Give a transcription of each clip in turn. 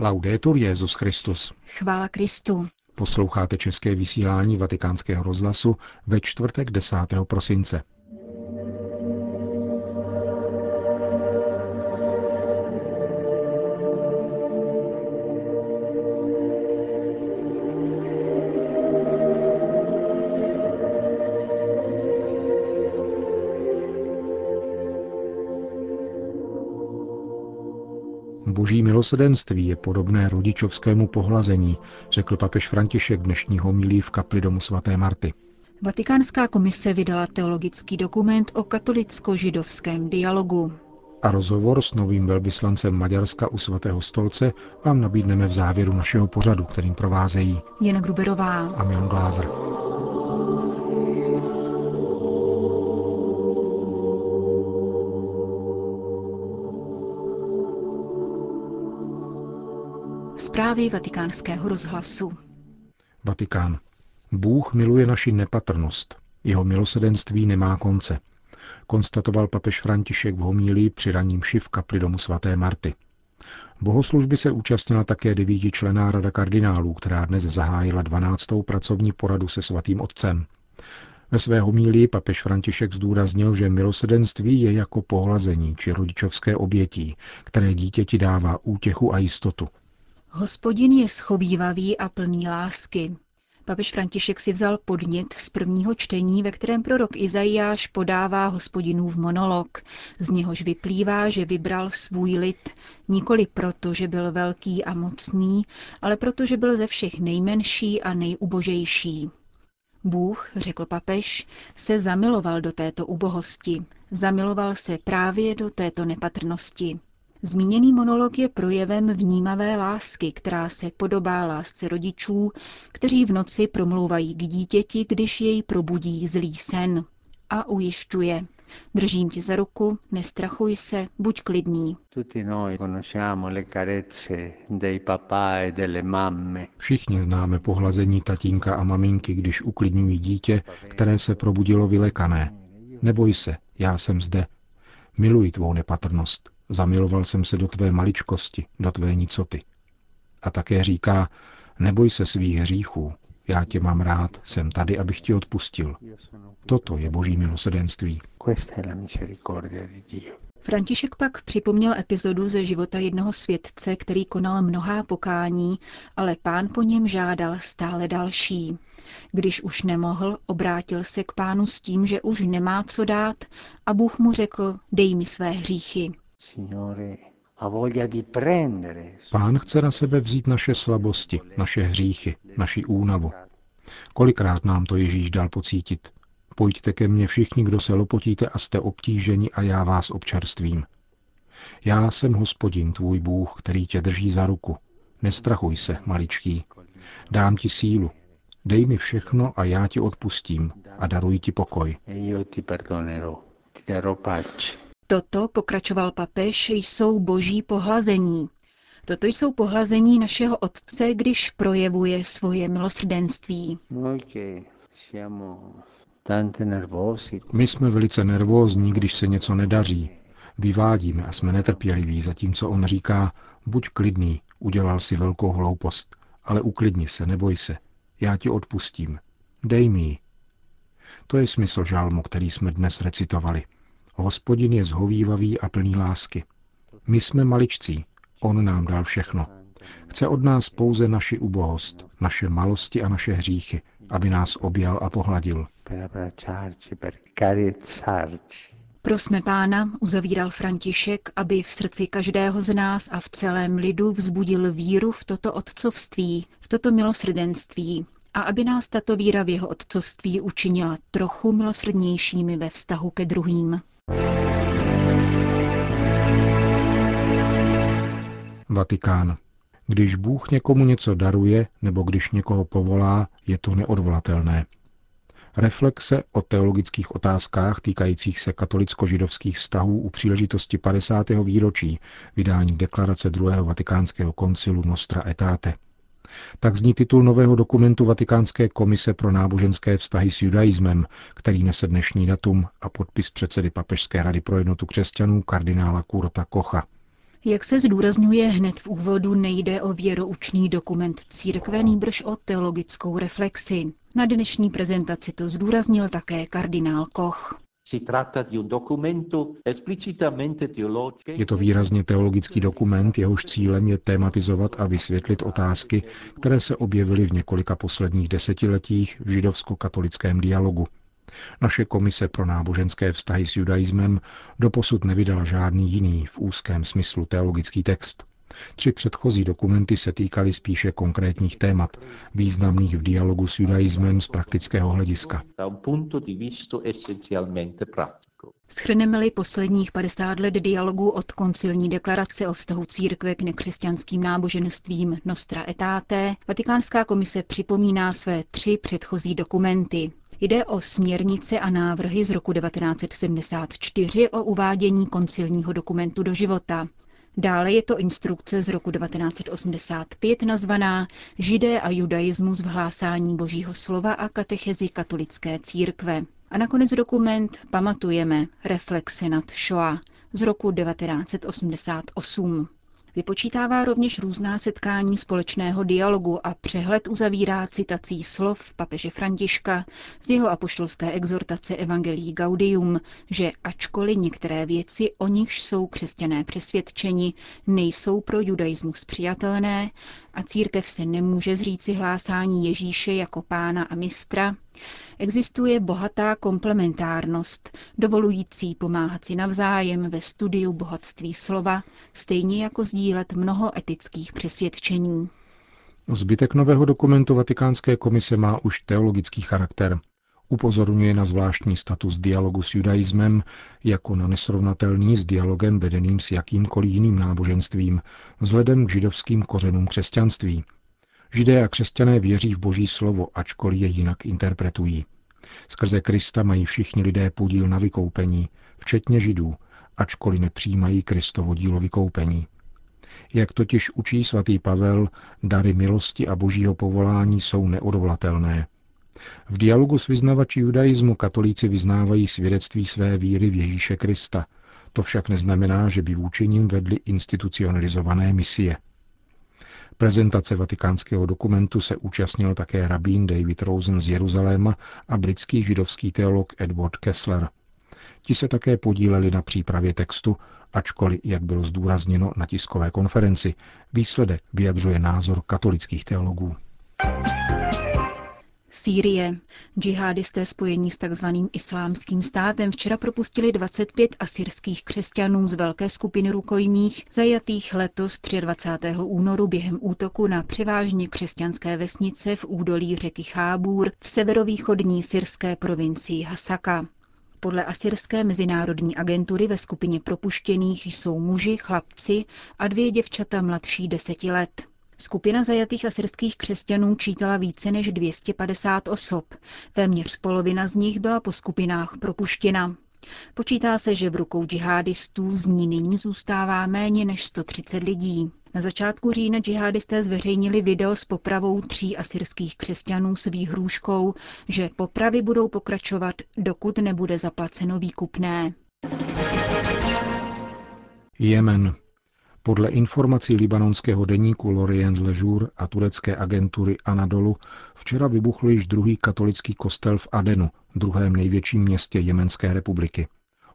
Laudetur Jezus Christus. Chvála Kristu. Posloucháte české vysílání Vatikánského rozhlasu ve čtvrtek 10. prosince. Boží milosedenství je podobné rodičovskému pohlazení, řekl papež František dnešního mílí v kapli domu svaté Marty. Vatikánská komise vydala teologický dokument o katolicko-židovském dialogu. A rozhovor s novým velvyslancem Maďarska u svatého stolce vám nabídneme v závěru našeho pořadu, kterým provázejí Jana Gruberová a Milan Glázer. Zprávy vatikánského rozhlasu. Vatikán. Bůh miluje naši nepatrnost. Jeho milosedenství nemá konce. Konstatoval papež František v homílii při raním šiv kapli domu svaté Marty. Bohoslužby se účastnila také devítičlená rada kardinálů, která dnes zahájila 12. pracovní poradu se svatým otcem. Ve své homílii papež František zdůraznil, že milosedenství je jako pohlazení či rodičovské obětí, které dítěti dává útěchu a jistotu. Hospodin je schovývavý a plný lásky. Papež František si vzal podnět z prvního čtení, ve kterém prorok Izajáš podává hospodinův monolog. Z něhož vyplývá, že vybral svůj lid nikoli proto, že byl velký a mocný, ale proto, že byl ze všech nejmenší a nejubožejší. Bůh, řekl papež, se zamiloval do této ubohosti. Zamiloval se právě do této nepatrnosti. Zmíněný monolog je projevem vnímavé lásky, která se podobá lásce rodičů, kteří v noci promlouvají k dítěti, když jej probudí zlý sen. A ujišťuje. Držím tě za ruku, nestrachuj se, buď klidný. Všichni známe pohlazení tatínka a maminky, když uklidňují dítě, které se probudilo vylekané. Neboj se, já jsem zde. Miluji tvou nepatrnost. Zamiloval jsem se do tvé maličkosti, do tvé nicoty. A také říká, neboj se svých hříchů, já tě mám rád, jsem tady, abych ti odpustil. Toto je boží milosedenství. František pak připomněl epizodu ze života jednoho světce, který konal mnohá pokání, ale pán po něm žádal stále další. Když už nemohl, obrátil se k pánu s tím, že už nemá co dát a Bůh mu řekl, dej mi své hříchy. Pán chce na sebe vzít naše slabosti, naše hříchy, naši únavu. Kolikrát nám to Ježíš dal pocítit. Pojďte ke mně všichni, kdo se lopotíte a jste obtíženi a já vás občerstvím. Já jsem hospodin, tvůj Bůh, který tě drží za ruku. Nestrachuj se, maličký. Dám ti sílu. Dej mi všechno a já ti odpustím a daruji ti pokoj. Toto, pokračoval papež, jsou boží pohlazení. Toto jsou pohlazení našeho Otce, když projevuje svoje milosrdenství. My jsme velice nervózní, když se něco nedaří. Vyvádíme a jsme netrpěliví, zatímco on říká, buď klidný, udělal si velkou hloupost, ale uklidni se, neboj se, já ti odpustím. Dej mi. To je smysl žalmu, který jsme dnes recitovali. Hospodin je zhovývavý a plný lásky. My jsme maličcí, on nám dal všechno. Chce od nás pouze naši ubohost, naše malosti a naše hříchy, aby nás objal a pohladil. Prosme pána, uzavíral František, aby v srdci každého z nás a v celém lidu vzbudil víru v toto otcovství, v toto milosrdenství a aby nás tato víra v jeho otcovství učinila trochu milosrdnějšími ve vztahu ke druhým. Vatikán. Když Bůh někomu něco daruje nebo když někoho povolá, je to neodvolatelné. Reflexe o teologických otázkách týkajících se katolicko-židovských vztahů u příležitosti 50. výročí vydání deklarace druhého vatikánského koncilu Nostra Etate. Tak zní titul nového dokumentu Vatikánské komise pro náboženské vztahy s judaismem, který nese dnešní datum a podpis předsedy Papežské rady pro jednotu křesťanů kardinála Kurta Kocha. Jak se zdůrazňuje hned v úvodu, nejde o věroučný dokument církve, nýbrž o teologickou reflexi. Na dnešní prezentaci to zdůraznil také kardinál Koch. Je to výrazně teologický dokument, jehož cílem je tematizovat a vysvětlit otázky, které se objevily v několika posledních desetiletích v židovsko-katolickém dialogu. Naše komise pro náboženské vztahy s judaismem doposud nevydala žádný jiný v úzkém smyslu teologický text. Tři předchozí dokumenty se týkaly spíše konkrétních témat, významných v dialogu s judaismem z praktického hlediska. Schrneme-li posledních 50 let dialogu od koncilní deklarace o vztahu církve k nekřesťanským náboženstvím Nostra Aetate, Vatikánská komise připomíná své tři předchozí dokumenty. Jde o směrnice a návrhy z roku 1974 o uvádění koncilního dokumentu do života. Dále je to instrukce z roku 1985 nazvaná Židé a judaismus v hlásání božího slova a katechezi katolické církve. A nakonec dokument Pamatujeme, reflexe nad Shoah z roku 1988. Vypočítává rovněž různá setkání společného dialogu a přehled uzavírá citací slov papeže Františka z jeho apoštolské exhortace Evangelii Gaudium, že ačkoliv některé věci, o nichž jsou křesťané přesvědčeni, nejsou pro judaismus přijatelné a církev se nemůže zříci hlásání Ježíše jako pána a mistra, Existuje bohatá komplementárnost, dovolující pomáhat si navzájem ve studiu bohatství slova, stejně jako sdílet mnoho etických přesvědčení. Zbytek nového dokumentu Vatikánské komise má už teologický charakter. Upozorňuje na zvláštní status dialogu s judaismem jako na nesrovnatelný s dialogem vedeným s jakýmkoliv jiným náboženstvím vzhledem k židovským kořenům křesťanství – Židé a křesťané věří v boží slovo, ačkoliv je jinak interpretují. Skrze Krista mají všichni lidé podíl na vykoupení, včetně Židů, ačkoliv nepřijímají Kristovo dílo vykoupení. Jak totiž učí svatý Pavel, dary milosti a božího povolání jsou neodvolatelné. V dialogu s vyznavači judaismu katolíci vyznávají svědectví své víry v Ježíše Krista. To však neznamená, že by vůči ním vedli institucionalizované misie. Prezentace vatikánského dokumentu se účastnil také rabín David Rosen z Jeruzaléma a britský židovský teolog Edward Kessler. Ti se také podíleli na přípravě textu, ačkoliv, jak bylo zdůrazněno na tiskové konferenci, výsledek vyjadřuje názor katolických teologů. Sýrie. Džihadisté spojení s tzv. islámským státem včera propustili 25 asyrských křesťanů z velké skupiny rukojmích, zajatých letos 23. únoru během útoku na převážně křesťanské vesnice v údolí řeky Chábůr v severovýchodní syrské provincii Hasaka. Podle asyrské mezinárodní agentury ve skupině propuštěných jsou muži, chlapci a dvě děvčata mladší deseti let. Skupina zajatých asyrských křesťanů čítala více než 250 osob. Téměř polovina z nich byla po skupinách propuštěna. Počítá se, že v rukou džihadistů z ní nyní zůstává méně než 130 lidí. Na začátku října džihadisté zveřejnili video s popravou tří asyrských křesťanů s výhrůžkou, že popravy budou pokračovat, dokud nebude zaplaceno výkupné. Jemen. Podle informací libanonského deníku Lorient Le Jour a turecké agentury Anadolu včera vybuchl již druhý katolický kostel v Adenu, druhém největším městě Jemenské republiky.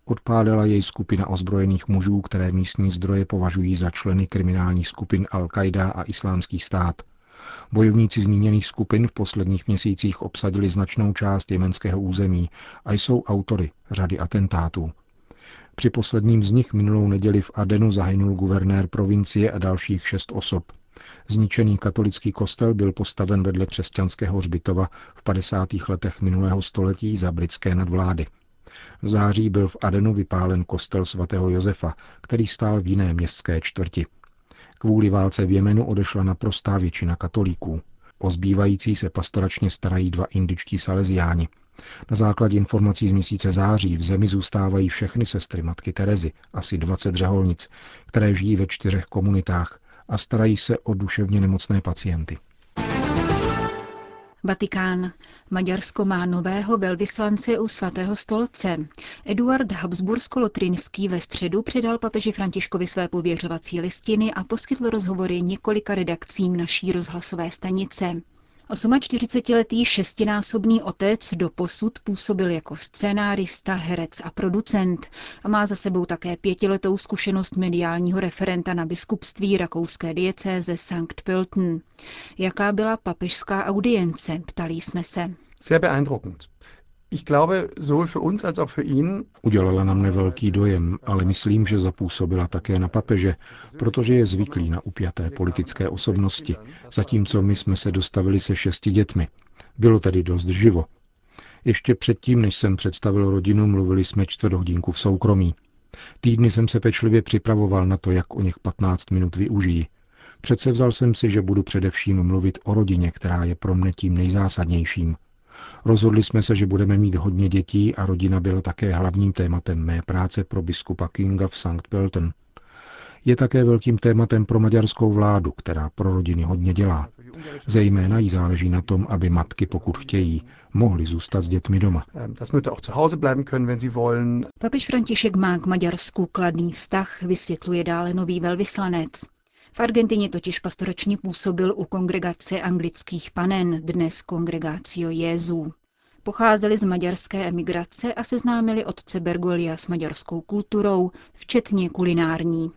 Odpádala jej skupina ozbrojených mužů, které místní zdroje považují za členy kriminálních skupin Al-Qaida a Islámský stát. Bojovníci zmíněných skupin v posledních měsících obsadili značnou část jemenského území a jsou autory řady atentátů. Při posledním z nich minulou neděli v Adenu zahynul guvernér provincie a dalších šest osob. Zničený katolický kostel byl postaven vedle křesťanského hřbitova v 50. letech minulého století za britské nadvlády. V září byl v Adenu vypálen kostel svatého Josefa, který stál v jiné městské čtvrti. Kvůli válce v Jemenu odešla naprostá většina katolíků. O zbývající se pastoračně starají dva indičtí saleziáni – na základě informací z měsíce září v zemi zůstávají všechny sestry matky Terezy, asi 20 řeholnic, které žijí ve čtyřech komunitách a starají se o duševně nemocné pacienty. Vatikán. Maďarsko má nového velvyslance u svatého stolce. Eduard Habsbursko-Lotrinský ve středu předal papeži Františkovi své pověřovací listiny a poskytl rozhovory několika redakcím naší rozhlasové stanice. 48-letý šestinásobný otec do posud působil jako scénárista, herec a producent a má za sebou také pětiletou zkušenost mediálního referenta na biskupství rakouské diecéze St. Pölten. Jaká byla papežská audience, ptali jsme se. Sehr beeindruckend. Ich glaube, sowohl für uns als auch für ihn Udělala na mne velký dojem, ale myslím, že zapůsobila také na papeže, protože je zvyklý na upjaté politické osobnosti, zatímco my jsme se dostavili se šesti dětmi. Bylo tedy dost živo. Ještě předtím, než jsem představil rodinu, mluvili jsme čtvrt hodinku v soukromí. Týdny jsem se pečlivě připravoval na to, jak o něch 15 minut využijí. Přece vzal jsem si, že budu především mluvit o rodině, která je pro mne tím nejzásadnějším. Rozhodli jsme se, že budeme mít hodně dětí a rodina byla také hlavním tématem mé práce pro biskupa Kinga v St. Pölten. Je také velkým tématem pro maďarskou vládu, která pro rodiny hodně dělá. Zejména jí záleží na tom, aby matky, pokud chtějí, mohly zůstat s dětmi doma. Papež František má k Maďarsku kladný vztah, vysvětluje dále nový velvyslanec. V Argentině totiž pastoračně působil u kongregace anglických panen, dnes kongregácio Jézů. Pocházeli z maďarské emigrace a seznámili otce Bergolia s maďarskou kulturou, včetně kulinární.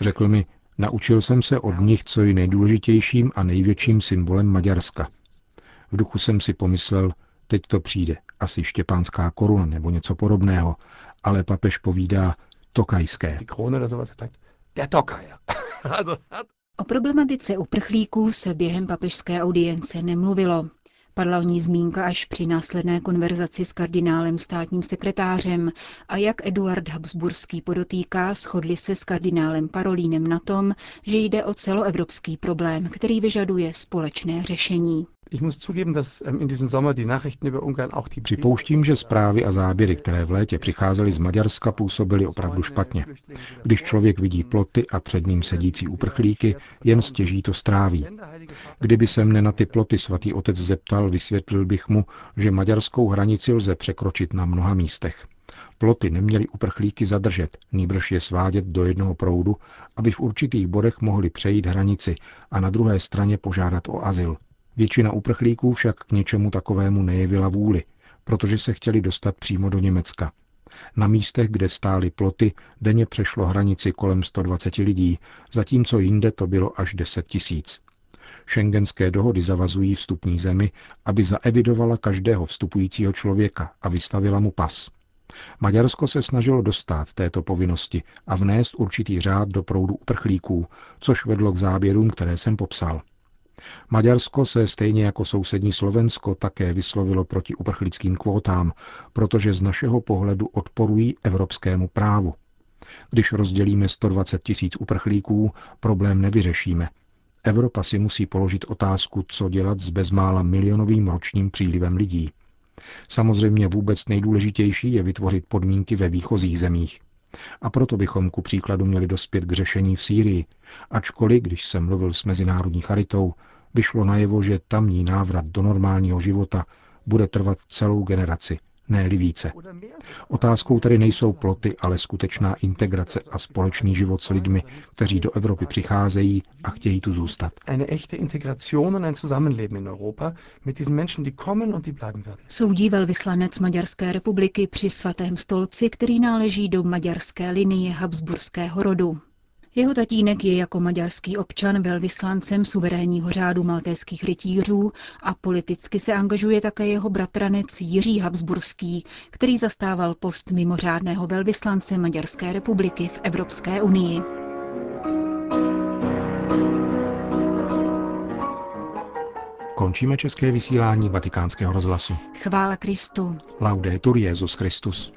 Řekl mi, naučil jsem se od nich, co je nejdůležitějším a největším symbolem Maďarska. V duchu jsem si pomyslel, teď to přijde, asi štěpánská koruna nebo něco podobného, ale papež povídá tokajské. O problematice uprchlíků se během papežské audience nemluvilo. Padla o ní zmínka až při následné konverzaci s kardinálem státním sekretářem a jak Eduard Habsburský podotýká, shodli se s kardinálem Parolínem na tom, že jde o celoevropský problém, který vyžaduje společné řešení. Připouštím, že zprávy a záběry, které v létě přicházely z Maďarska, působily opravdu špatně. Když člověk vidí ploty a před ním sedící uprchlíky, jen stěží to stráví. Kdyby se mne na ty ploty svatý otec zeptal, vysvětlil bych mu, že maďarskou hranici lze překročit na mnoha místech. Ploty neměly uprchlíky zadržet, nýbrž je svádět do jednoho proudu, aby v určitých bodech mohli přejít hranici a na druhé straně požádat o azyl. Většina uprchlíků však k něčemu takovému nejevila vůli, protože se chtěli dostat přímo do Německa. Na místech, kde stály ploty, denně přešlo hranici kolem 120 lidí, zatímco jinde to bylo až 10 tisíc. Schengenské dohody zavazují vstupní zemi, aby zaevidovala každého vstupujícího člověka a vystavila mu pas. Maďarsko se snažilo dostat této povinnosti a vnést určitý řád do proudu uprchlíků, což vedlo k záběrům, které jsem popsal. Maďarsko se stejně jako sousední Slovensko také vyslovilo proti uprchlickým kvótám, protože z našeho pohledu odporují evropskému právu. Když rozdělíme 120 tisíc uprchlíků, problém nevyřešíme. Evropa si musí položit otázku, co dělat s bezmála milionovým ročním přílivem lidí. Samozřejmě vůbec nejdůležitější je vytvořit podmínky ve výchozích zemích. A proto bychom ku příkladu měli dospět k řešení v Sýrii, ačkoliv, když jsem mluvil s Mezinárodní charitou, vyšlo najevo, že tamní návrat do normálního života bude trvat celou generaci, ne více. Otázkou tedy nejsou ploty, ale skutečná integrace a společný život s lidmi, kteří do Evropy přicházejí a chtějí tu zůstat. Soudí velvyslanec Maďarské republiky při svatém stolci, který náleží do maďarské linie Habsburského rodu. Jeho tatínek je jako maďarský občan velvyslancem suverénního řádu maltéských rytířů a politicky se angažuje také jeho bratranec Jiří Habsburský, který zastával post mimořádného velvyslance Maďarské republiky v Evropské unii. Končíme české vysílání vatikánského rozhlasu. Chvála Kristu. Laudetur Jezus Christus.